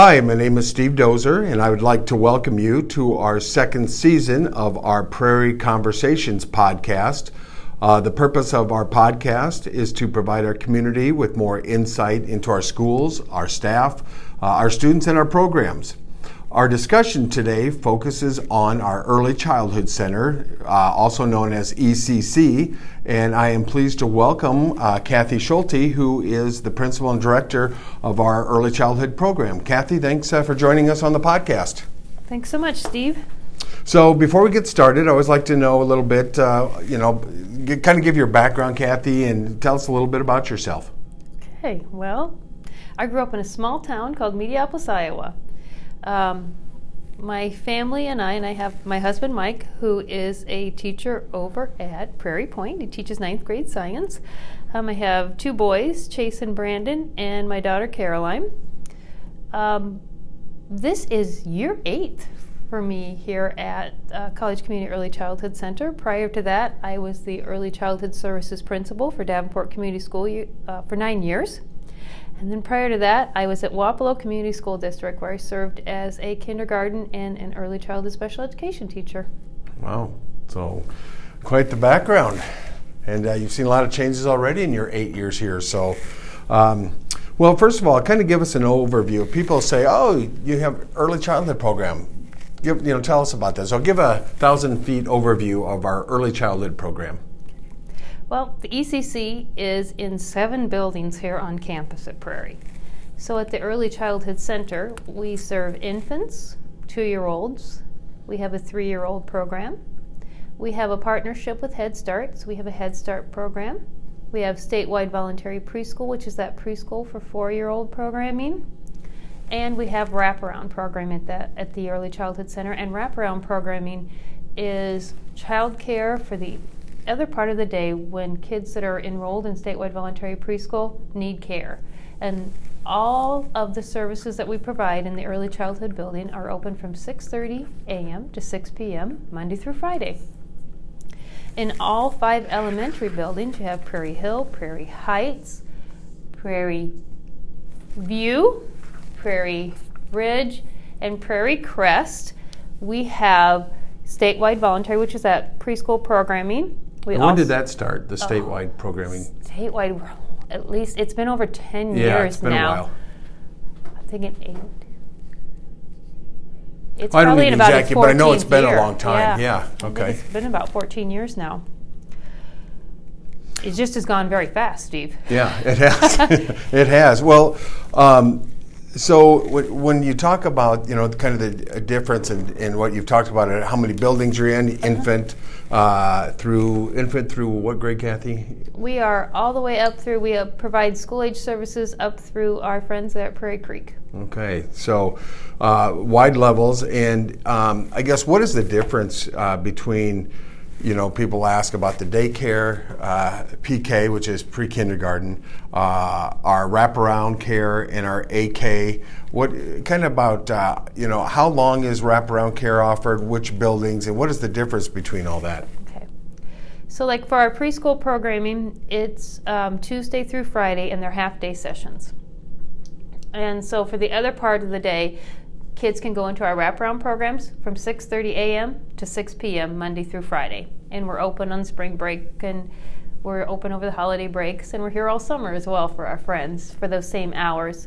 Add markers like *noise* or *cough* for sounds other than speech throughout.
Hi, my name is Steve Dozer, and I would like to welcome you to our second season of our Prairie Conversations podcast. Uh, the purpose of our podcast is to provide our community with more insight into our schools, our staff, uh, our students, and our programs. Our discussion today focuses on our Early Childhood Center, uh, also known as ECC, and I am pleased to welcome uh, Kathy Schulte, who is the principal and director of our Early Childhood program. Kathy, thanks uh, for joining us on the podcast. Thanks so much, Steve. So, before we get started, I always like to know a little bit, uh, you know, kind of give your background, Kathy, and tell us a little bit about yourself. Okay, well, I grew up in a small town called Mediapolis, Iowa. Um, my family and I, and I have my husband Mike, who is a teacher over at Prairie Point. He teaches ninth grade science. Um, I have two boys, Chase and Brandon, and my daughter Caroline. Um, this is year eight for me here at uh, College Community Early Childhood Center. Prior to that, I was the Early Childhood Services Principal for Davenport Community School uh, for nine years. And then prior to that, I was at Wapello Community School District where I served as a kindergarten and an early childhood special education teacher. Wow. So, quite the background. And uh, you've seen a lot of changes already in your eight years here. So, um, well, first of all, kind of give us an overview. People say, "Oh, you have early childhood program." Give, you know, tell us about that. So, give a thousand feet overview of our early childhood program. Well, the ECC is in seven buildings here on campus at Prairie. So at the Early Childhood Center, we serve infants, two year olds, we have a three year old program. We have a partnership with Head Start, so we have a Head Start program. We have statewide voluntary preschool, which is that preschool for four year old programming. And we have wraparound programming at, that, at the Early Childhood Center. And wraparound programming is childcare for the other part of the day when kids that are enrolled in statewide voluntary preschool need care. And all of the services that we provide in the early childhood building are open from 6:30 a.m. to 6 p.m. Monday through Friday. In all five elementary buildings, you have Prairie Hill, Prairie Heights, Prairie View, Prairie Ridge, and Prairie Crest. We have statewide voluntary, which is that preschool programming. We when did that start? The oh, statewide oh, programming. Statewide, at least it's been over ten yeah, years it's been now. A while. I'm thinking eight. It's well, probably in about exactly, but I know it's been year. a long time. Yeah. yeah. Okay. It's been about 14 years now. It just has gone very fast, Steve. Yeah, it has. *laughs* it has. Well, um, so when you talk about you know kind of the difference in, in what you've talked about, how many buildings you're in, uh-huh. infant uh, through infant through what grade, Kathy? We are all the way up through. We uh, provide school age services up through our friends at Prairie Creek. Okay, so uh, wide levels, and um, I guess what is the difference uh, between you know, people ask about the daycare, uh, PK, which is pre kindergarten, uh, our wraparound care, and our AK. What kind of about, uh, you know, how long is wraparound care offered, which buildings, and what is the difference between all that? Okay. So, like for our preschool programming, it's um, Tuesday through Friday, and they're half day sessions. And so, for the other part of the day, Kids can go into our wraparound programs from 6:30 a.m. to 6 p.m. Monday through Friday, and we're open on spring break and we're open over the holiday breaks, and we're here all summer as well for our friends for those same hours.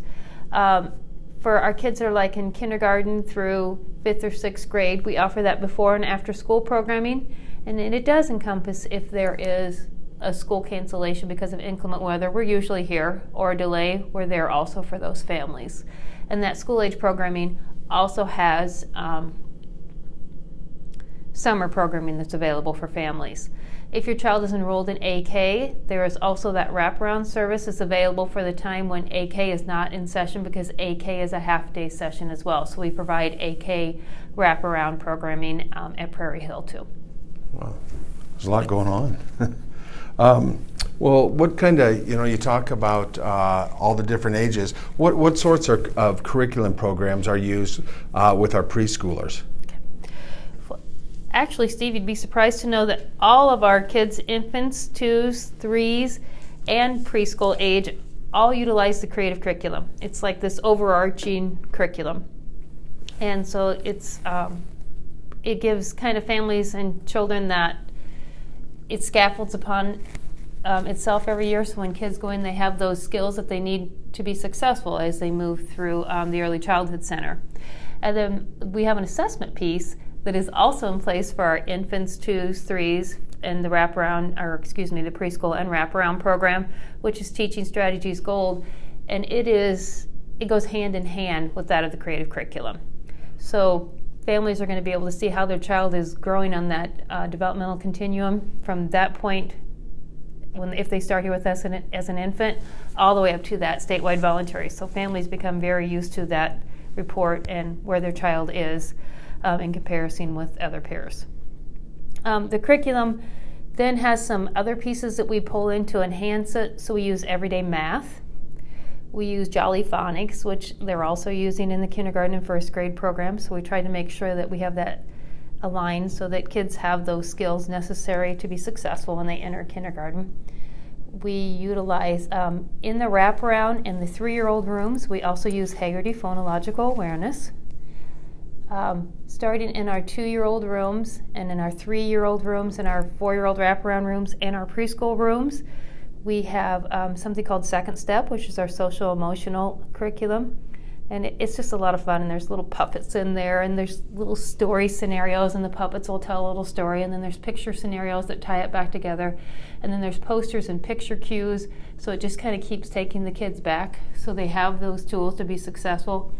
Um, for our kids that are like in kindergarten through fifth or sixth grade, we offer that before and after school programming, and it does encompass if there is a school cancellation because of inclement weather, we're usually here, or a delay, we're there also for those families. And that school age programming also has um, summer programming that's available for families. If your child is enrolled in AK, there is also that wraparound service that's available for the time when AK is not in session because AK is a half day session as well. So we provide AK wraparound programming um, at Prairie Hill too. Wow, there's a lot going on. *laughs* um, well, what kind of, you know, you talk about uh, all the different ages. What, what sorts of, of curriculum programs are used uh, with our preschoolers? Actually, Steve, you'd be surprised to know that all of our kids, infants, twos, threes, and preschool age, all utilize the creative curriculum. It's like this overarching curriculum, and so it's um, it gives kind of families and children that it scaffolds upon um, itself every year. So when kids go in, they have those skills that they need to be successful as they move through um, the early childhood center. And then we have an assessment piece that is also in place for our infants, twos, threes, and the wraparound, or excuse me, the preschool and wraparound program, which is Teaching Strategies Gold, and it is it goes hand in hand with that of the creative curriculum. So families are going to be able to see how their child is growing on that uh, developmental continuum from that point when if they start here with us as an infant all the way up to that statewide voluntary. So families become very used to that report and where their child is um, in comparison with other peers um, the curriculum then has some other pieces that we pull in to enhance it. So we use everyday math. We use Jolly Phonics, which they're also using in the kindergarten and first grade program. So we try to make sure that we have that aligned so that kids have those skills necessary to be successful when they enter kindergarten. We utilize um, in the wraparound in the three year old rooms, we also use Heggerty phonological awareness. Um, starting in our two year old rooms and in our three year old rooms and our four year old wraparound rooms and our preschool rooms, we have um, something called Second Step, which is our social emotional curriculum. And it's just a lot of fun. And there's little puppets in there, and there's little story scenarios, and the puppets will tell a little story. And then there's picture scenarios that tie it back together. And then there's posters and picture cues. So it just kind of keeps taking the kids back so they have those tools to be successful.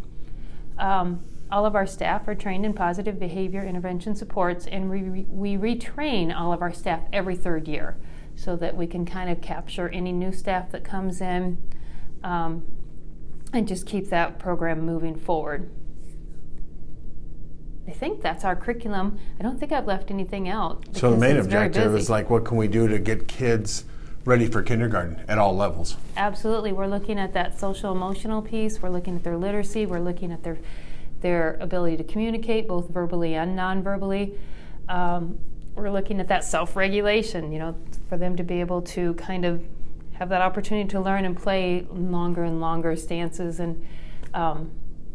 Um, all of our staff are trained in positive behavior intervention supports, and we, we retrain all of our staff every third year so that we can kind of capture any new staff that comes in um, and just keep that program moving forward. I think that's our curriculum. I don't think I've left anything out. So the main objective is like, what can we do to get kids ready for kindergarten at all levels? Absolutely. We're looking at that social emotional piece. We're looking at their literacy. We're looking at their their ability to communicate both verbally and non-verbally. Um, we're looking at that self-regulation. You know, for them to be able to kind of have that opportunity to learn and play longer and longer stances. And um,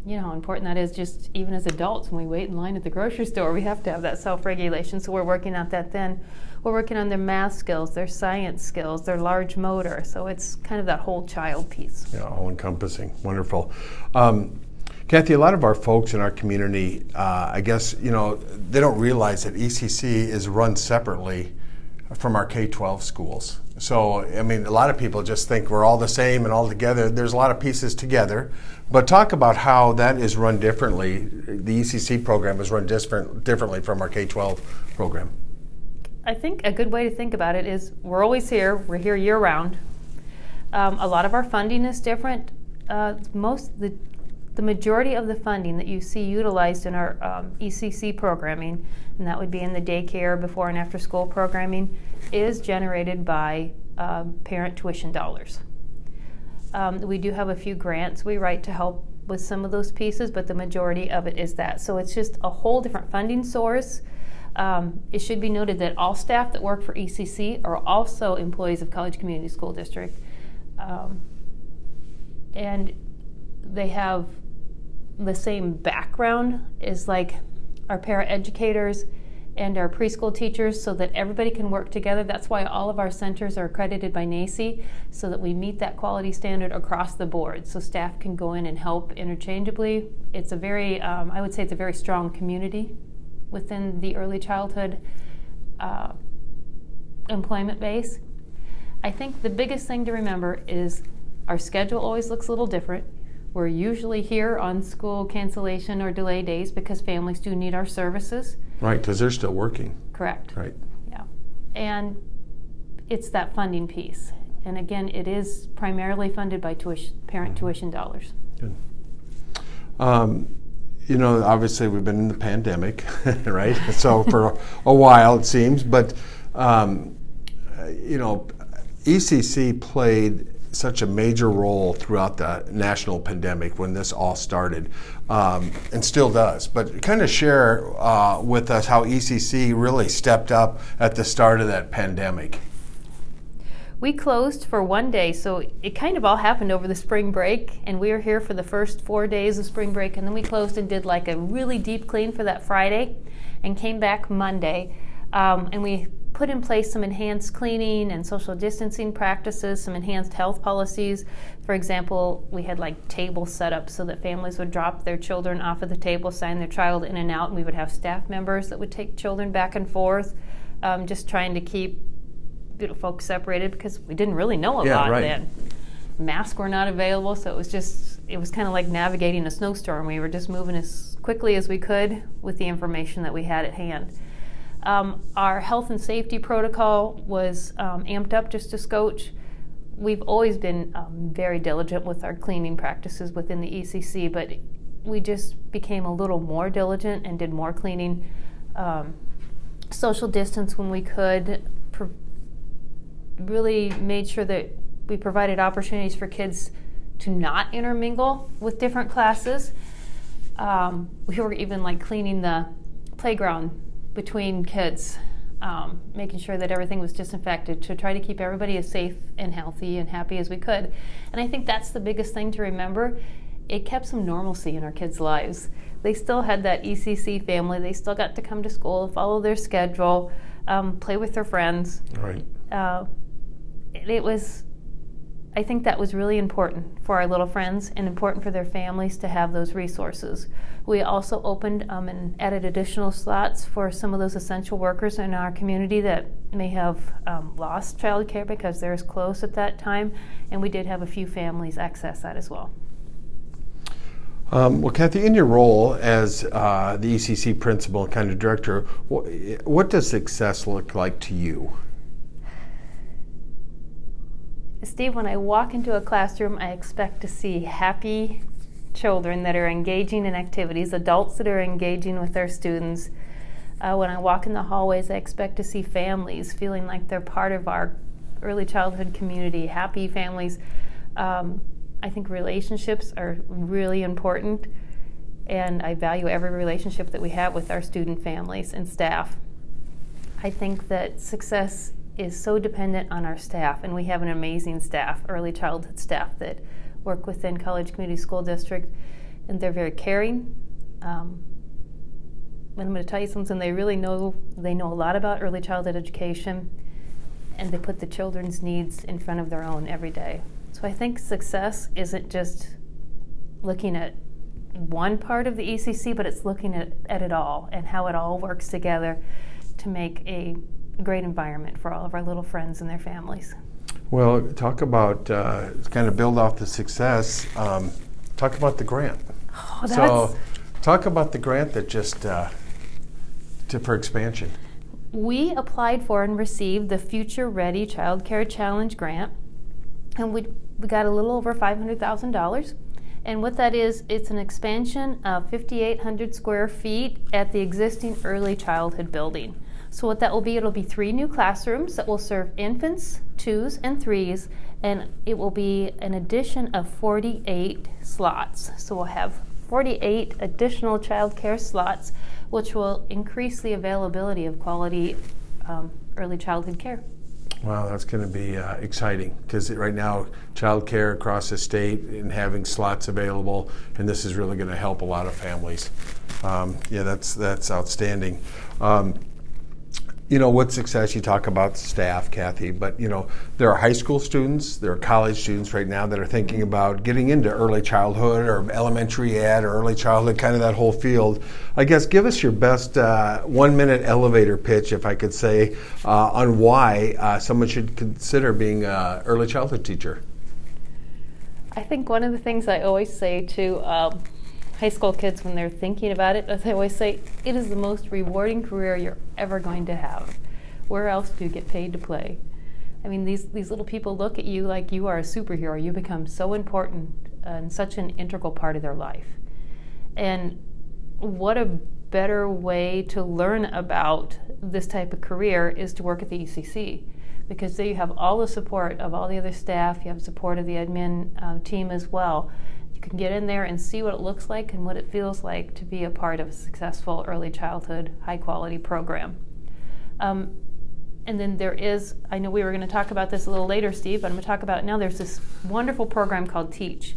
you know how important that is just even as adults when we wait in line at the grocery store we have to have that self-regulation. So we're working on that then. We're working on their math skills their science skills their large motor. So it's kind of that whole child piece. Yeah all encompassing wonderful. Um, Kathy, a lot of our folks in our community, uh, I guess, you know, they don't realize that ECC is run separately from our K 12 schools. So, I mean, a lot of people just think we're all the same and all together. There's a lot of pieces together. But talk about how that is run differently. The ECC program is run different, differently from our K 12 program. I think a good way to think about it is we're always here, we're here year round. Um, a lot of our funding is different. Uh, most the the majority of the funding that you see utilized in our um, ECC programming, and that would be in the daycare, before and after school programming, is generated by uh, parent tuition dollars. Um, we do have a few grants we write to help with some of those pieces, but the majority of it is that. So it's just a whole different funding source. Um, it should be noted that all staff that work for ECC are also employees of College Community School District. Um, and they have the same background as like our paraeducators and our preschool teachers so that everybody can work together. That's why all of our centers are accredited by NAEYC so that we meet that quality standard across the board so staff can go in and help interchangeably. It's a very, um, I would say, it's a very strong community within the early childhood uh, employment base. I think the biggest thing to remember is our schedule always looks a little different. We're usually here on school cancellation or delay days because families do need our services. Right, because they're still working. Correct. Right. Yeah. And it's that funding piece. And again, it is primarily funded by tuition, parent mm-hmm. tuition dollars. Good. Um, you know, obviously we've been in the pandemic, *laughs* right? *laughs* so for a, while it seems, but um, you know, ECC played such a major role throughout the national pandemic when this all started, um, and still does. But kind of share uh, with us how ECC really stepped up at the start of that pandemic. we closed for one day, so it kind of all happened over the spring break, and we were here for the first four days of spring break, and then we closed and did like a really deep clean for that Friday, and came back Monday, um, and we put in place some enhanced cleaning and social distancing practices, some enhanced health policies. For example, we had like tables set up so that families would drop their children off of the table, sign their child in and out, and we would have staff members that would take children back and forth, um, just trying to keep you know, folks separated because we didn't really know a Yeah, lot right. then. Masks were not available, so it was just it was kind of like navigating a snowstorm. We were just moving as quickly as we could with the information that we had at hand. Um, our health and safety protocol was um, amped up just a scotch. We've always been um, very diligent with our cleaning practices within the ECC, but we just became a little more diligent and did more cleaning. Um, social distance when we could. Pro- really made sure that we provided opportunities for kids to not intermingle with different classes. Um, we were even like cleaning the playground between kids, um, making sure that everything was disinfected to try to keep everybody as safe and healthy and happy as we could. And I think that's the biggest thing to remember. It kept some normalcy in our kids' lives. They still had that ECC family. They still got to come to school, follow their schedule, um, play with their friends Right. uh, it, it was i think that was really important for our little friends and important for their families to have those resources we also opened um, and added additional slots for some of those essential workers in our community that may have um, lost childcare because they're close at that time and we did have a few families access that as well Um, well, Kathy, in your role as uh, the ECC principal and kind of director, what, what does success look like to you? Steve, when I walk into a classroom, I expect to see happy children that are engaging in activities, adults that are engaging with their students. Uh, when I walk in the hallways, I expect to see families feeling like they're part of our early childhood community, happy families. Um, I think relationships are really important, and I value every relationship that we have with our student families and staff. I think that success is so dependent on our staff, and we have an amazing staff, early childhood staff that work within College Community School District, and they're very caring. Um, and I'm going to tell you something. They really know. They know a lot about early childhood education, and they put the children's needs in front of their own every day. So I think success isn't just looking at one part of the ECC, but it's looking at, at it all and how it all works together to make a great environment for all of our little friends and their families. Well, talk about uh, kind of build off the success. Um, talk about the grant. Oh, so, talk about the grant that just uh, to, for expansion. we applied for and received the Future Ready Child Care Challenge grant, and we, we got a little over $500,000. And what that is, it's an expansion of 5,800 square feet at the existing early childhood building. So, what that will be, it'll be three new classrooms that will serve infants, twos, and threes, and it will be an addition of 48 slots. So, we'll have 48 additional child care slots, which will increase the availability of quality um, early childhood care. Wow, that's going to be uh, exciting because right now, childcare across the state and having slots available, and this is really going to help a lot of families. Um, yeah, that's that's outstanding. Um, you know, what success you talk about staff, Kathy, but you know, there are high school students, there are college students right now that are thinking about getting into early childhood or elementary ed or early childhood, kind of that whole field. I guess give us your best uh, one minute elevator pitch, if I could say, uh, on why uh, someone should consider being an early childhood teacher. I think one of the things I always say to um, high school kids when they're thinking about it, as I always say, it is the most rewarding career you're ever going to have. Where else do you get paid to play? I mean, these, these little people look at you like you are a superhero. You become so important and such an integral part of their life. And what a better way to learn about this type of career is to work at the ECC because there you have all the support of all the other staff, you have support of the admin uh, team as well. You can get in there and see what it looks like and what it feels like to be a part of a successful early childhood, high quality program. Um, and then there is, I know we were going to talk about this a little later, Steve, but I'm going to talk about it now. There's this wonderful program called Teach.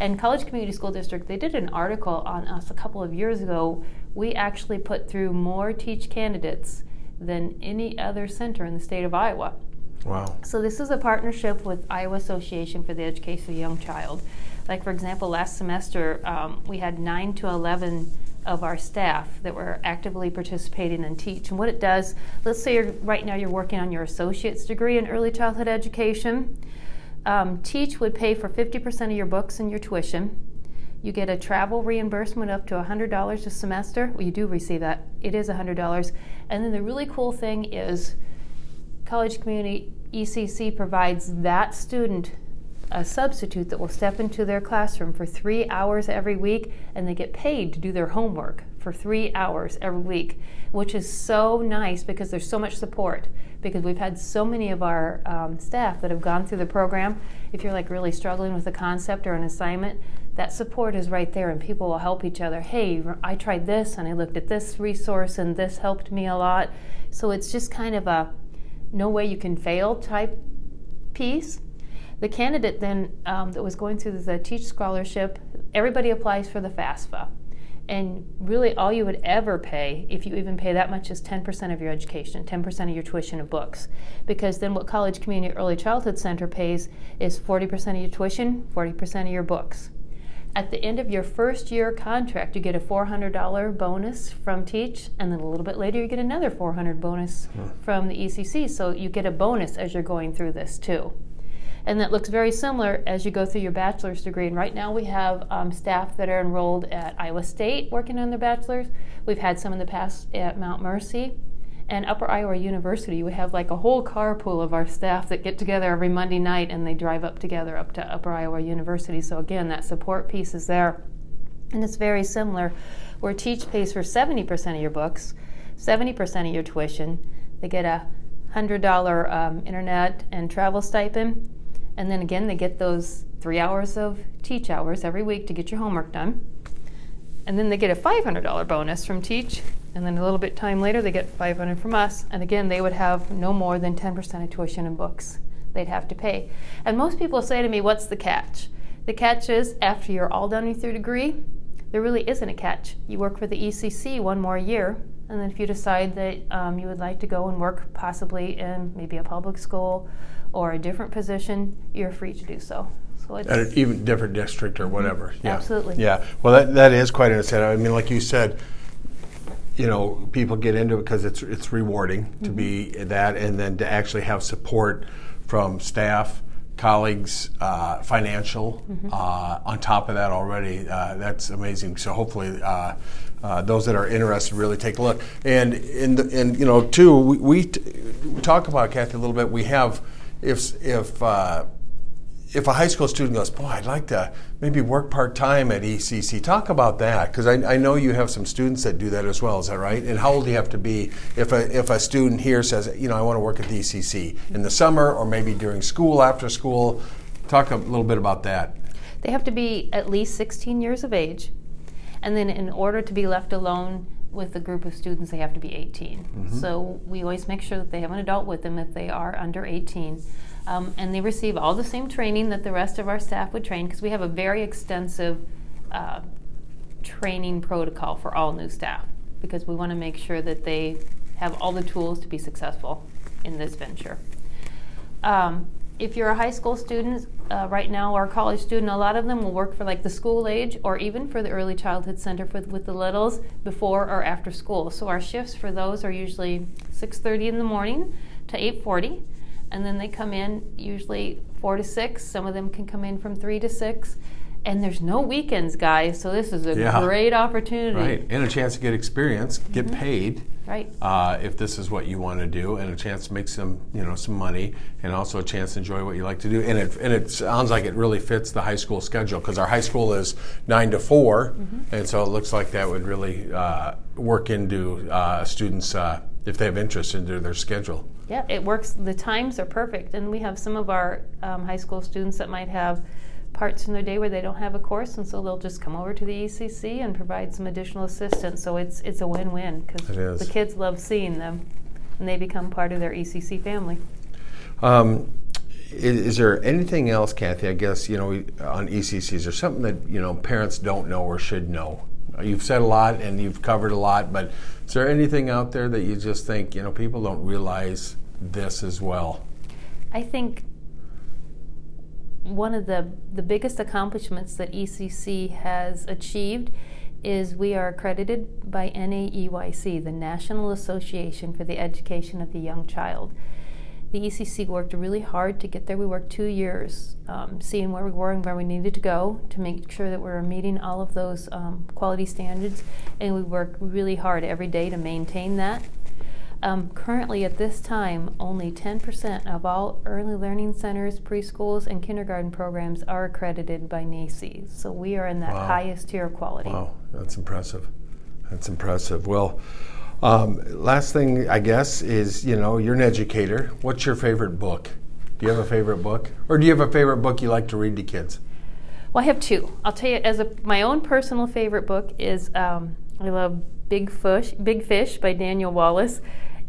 And College Community School District, they did an article on us a couple of years ago. We actually put through more Teach candidates than any other center in the state of Iowa. Wow. So this is a partnership with Iowa Association for the Education of the Young Child. Like for example, last semester um, we had nine to eleven of our staff that were actively participating in Teach. And what it does, let's say you're, right now you're working on your associate's degree in early childhood education. Um, Teach would pay for 50% of your books and your tuition. You get a travel reimbursement up to $100 a semester. Well, you do receive that. It is $100. And then the really cool thing is College Community ECC provides that student a substitute that will step into their classroom for three hours every week and they get paid to do their homework for three hours every week, which is so nice because there's so much support. Because we've had so many of our um, staff that have gone through the program. If you're like really struggling with a concept or an assignment, that support is right there and people will help each other. Hey, I tried this and I looked at this resource and this helped me a lot. So it's just kind of a no way you can fail type piece the candidate then um, that was going through the Teach Scholarship, everybody applies for the FAFSA. And really, all you would ever pay, if you even pay that much, is 10% of your education, 10% of your tuition of books. Because then what College Community Early Childhood Center pays is 40% of your tuition, 40% of your books. At the end of your first year contract, you get a $400 bonus from Teach, and then a little bit later, you get another 400 bonus hmm. from the ECC. So you get a bonus as you're going through this too and that looks very similar as you go through your bachelor's degree. And right now we have um, staff that are enrolled at Iowa State working on their bachelor's. We've had some in the past at Mount Mercy. And Upper Iowa University, we have like a whole carpool of our staff that get together every Monday night and they drive up together up to Upper Iowa University. So, again, that support piece is there. And it's very similar where Teach pays for 70% of your books, 70% of your tuition. They get a $100 um, internet and travel stipend and then again, they get those three hours of teach hours every week to get your homework done. And then they get a $500 bonus from Teach. And then a little bit time later, they get 500 from us. And again, they would have no more than 10% of tuition and books they'd have to pay. And most people say to me, What's the catch? The catch is after you're all done with your degree, there really isn't a catch. You work for the ECC one more year, and then if you decide that um, you would like to go and work possibly in maybe a public school or a different position, you're free to do so. So it's At an even different district or whatever. Yeah. Absolutely. Yeah. Well, that, that is quite an interesting. I mean, like you said, you know, people get into it because it's it's rewarding mm-hmm. to be that, and then to actually have support from staff, colleagues, uh, financial. Mm-hmm. Uh, on top of that, already, uh, that's amazing. So hopefully. Uh, uh, those that are interested really take a look, and in the, and you know too we, we, t- we talk about Kathy a little bit. We have if if uh, if a high school student goes, boy, I'd like to maybe work part time at ECC. Talk about that because I, I, know you have some students that do that as well. Is that right? And how old do you have to be if a if a student here says, you know, I want to work at the ECC in the summer or maybe during school after school? Talk a little bit about that. They have to be at least 16 years of age, and then in order to be left alone with a group of students, they have to be 18. Mm-hmm. So we always make sure that they have an adult with them if they are under 18. Um, and they receive all the same training that the rest of our staff would train because we have a very extensive uh, training protocol for all new staff because we want to make sure that they have all the tools to be successful in this venture. Um, if you're a high school student uh, right now or a college student, a lot of them will work for like the school age or even for the early childhood center for, with the littles before or after school. So our shifts for those are usually 6:30 in the morning to 8:40, and then they come in usually four to six. Some of them can come in from three to six. And there's no weekends, guys, so this is a yeah. great opportunity. Right, and a chance to get experience, get mm-hmm. paid Right. Uh, if this is what you want to do, and a chance to make some, you know, some money, and also a chance to enjoy what you like to do. And it and it sounds like it really fits the high school schedule because our high school is nine to 4 mm-hmm. and so it looks like that would really uh, work into uh, students uh, if they have interest into their schedule. Yeah, it works. The times are perfect, and we have some of our um, high school students that might have parts in their day where they don't have a course, and so they'll just come over to the ECC and provide some additional assistance. So it's it's a win-win because the kids love seeing them. and they become part of their ECC family. Um, is, is, there anything else, Kathy? I guess you know on ECC. Is there something that you know parents don't know or should know? You've said a lot and you've covered a lot, but is there anything out there that you just think you know people don't realize this as well? I think one of the, the biggest accomplishments that ECC has achieved is we are accredited by NAEYC, the National Association for the Education of the Young Child. The ECC worked really hard to get there. We worked two years um, seeing where we were and where we needed to go to make sure that we were meeting all of those um, quality standards. And we work really hard every day to maintain that. Um, currently, at this time, only 10% of all early learning centers, preschools, and kindergarten programs are accredited by NAEYC. So we are in that wow. highest tier of quality. Wow, that's impressive. That's impressive. Well, um, last thing, I guess, is you know, you're an educator. What's your favorite book? Do you have a favorite book? Or do you have a favorite book you like to read to kids? Well, I have two. I'll tell you, as a, my own personal favorite book is um, I love Big Fish, Big Fish by Daniel Wallace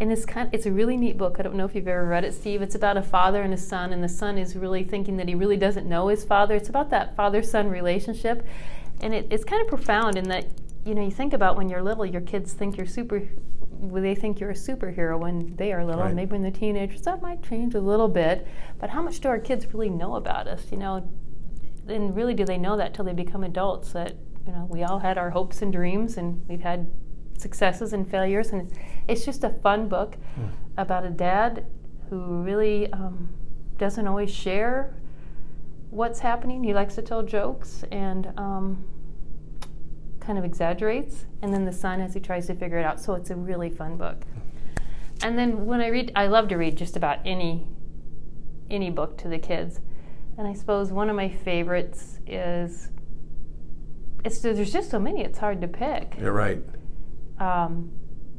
and it's kind of, it's a really neat book. I don't know if you've ever read it, Steve. It's about a father and a son, and the son is really thinking that he really doesn't know his father. It's about that father-son relationship, and it, it's kind of profound in that you know you think about when you're little, your kids think you're super. They think you're a superhero when they are little. Right. Maybe when they're teenagers, that might change a little bit. But how much do our kids really know about us? You know, and really do they know that till they become adults? That you know, we all had our hopes and dreams, and we've had successes and failures. And it's just a fun book mm. about a dad who really um, doesn't always share what's happening. He likes to tell jokes and um, kind of exaggerates. And then the son as he tries to figure it out. So it's a really fun book. And then when I read, I love to read just about any any book to the kids. And I suppose one of my favorites is it's there's just so many. It's hard to pick. You're right. Um,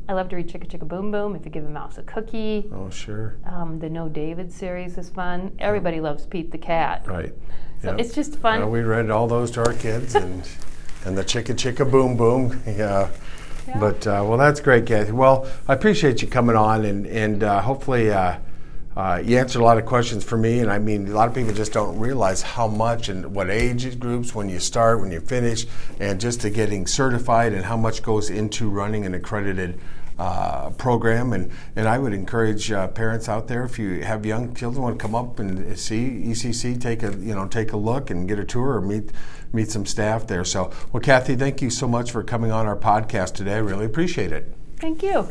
I love to read Chicka Chicka Boom Boom. If you give a mouse a cookie. Oh, sure. Um, the No David series is fun. Everybody loves Pete the Cat. Right. So yep. it's just fun. Uh, we read all those to our kids and *laughs* and the Chicka Chicka Boom Boom. *laughs* Yeah. yeah. But uh, well, that's great, Kathy. Well, I appreciate you coming on and and uh, hopefully. Uh, you answered a lot of questions for me, and I mean, a lot of people just don't realize how much and what age groups, when you start, when you finish, and just to getting certified and how much goes into running an accredited uh, program. And, and I would encourage uh, parents out there, if you have young children, want to come up and see ECC, take a you know take a look and get a tour or meet meet some staff there. So, well, Kathy, thank you so much for coming on our podcast today. I really appreciate it. Thank you.